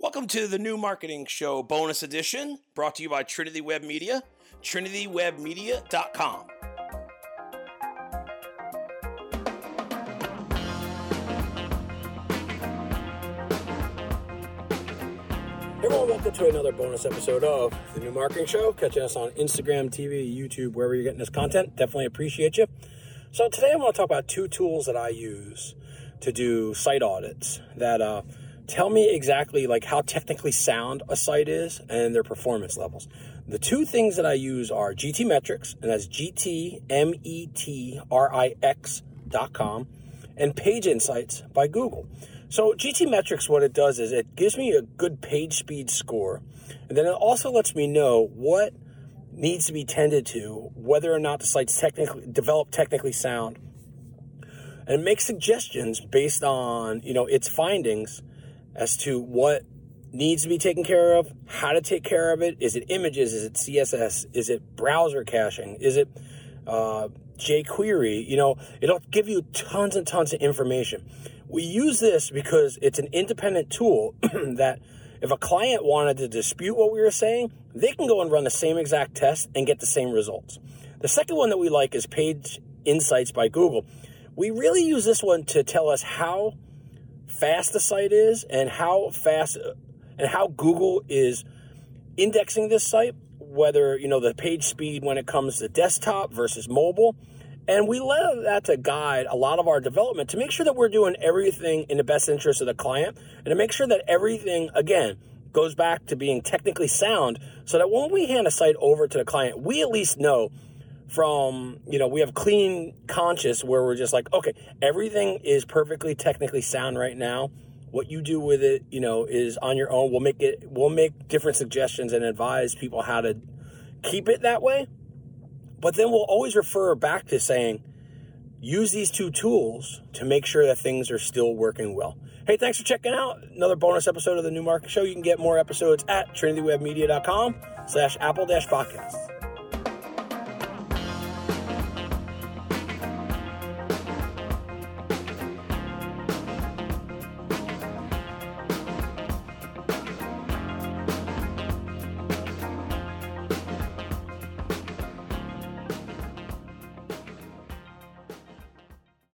Welcome to the new marketing show bonus edition brought to you by Trinity Web Media, trinitywebmedia.com. Everyone, welcome to another bonus episode of the New Marketing Show. Catching us on Instagram, TV, YouTube, wherever you're getting this content. Definitely appreciate you. So today I want to talk about two tools that I use to do site audits that uh, tell me exactly like how technically sound a site is and their performance levels. The two things that I use are GTmetrix, and that's G-T-M-E-T-R-I-X.com, and Page Insights by Google. So GTmetrix, what it does is it gives me a good page speed score, and then it also lets me know what needs to be tended to, whether or not the site's technically developed technically sound, and it makes suggestions based on you know its findings as to what needs to be taken care of, how to take care of it. Is it images? Is it CSS? Is it browser caching? Is it uh, jQuery? You know, it'll give you tons and tons of information. We use this because it's an independent tool that if a client wanted to dispute what we were saying, they can go and run the same exact test and get the same results. The second one that we like is Page Insights by Google. We really use this one to tell us how fast the site is and how fast and how Google is indexing this site, whether, you know, the page speed when it comes to desktop versus mobile. And we let that to guide a lot of our development to make sure that we're doing everything in the best interest of the client and to make sure that everything, again, goes back to being technically sound so that when we hand a site over to the client, we at least know from, you know, we have clean conscious where we're just like, okay, everything is perfectly technically sound right now. What you do with it, you know, is on your own. We'll make it, we'll make different suggestions and advise people how to keep it that way. But then we'll always refer back to saying, use these two tools to make sure that things are still working well. Hey, thanks for checking out another bonus episode of the New Market Show. You can get more episodes at trinitywebmedia.com slash apple dash podcast.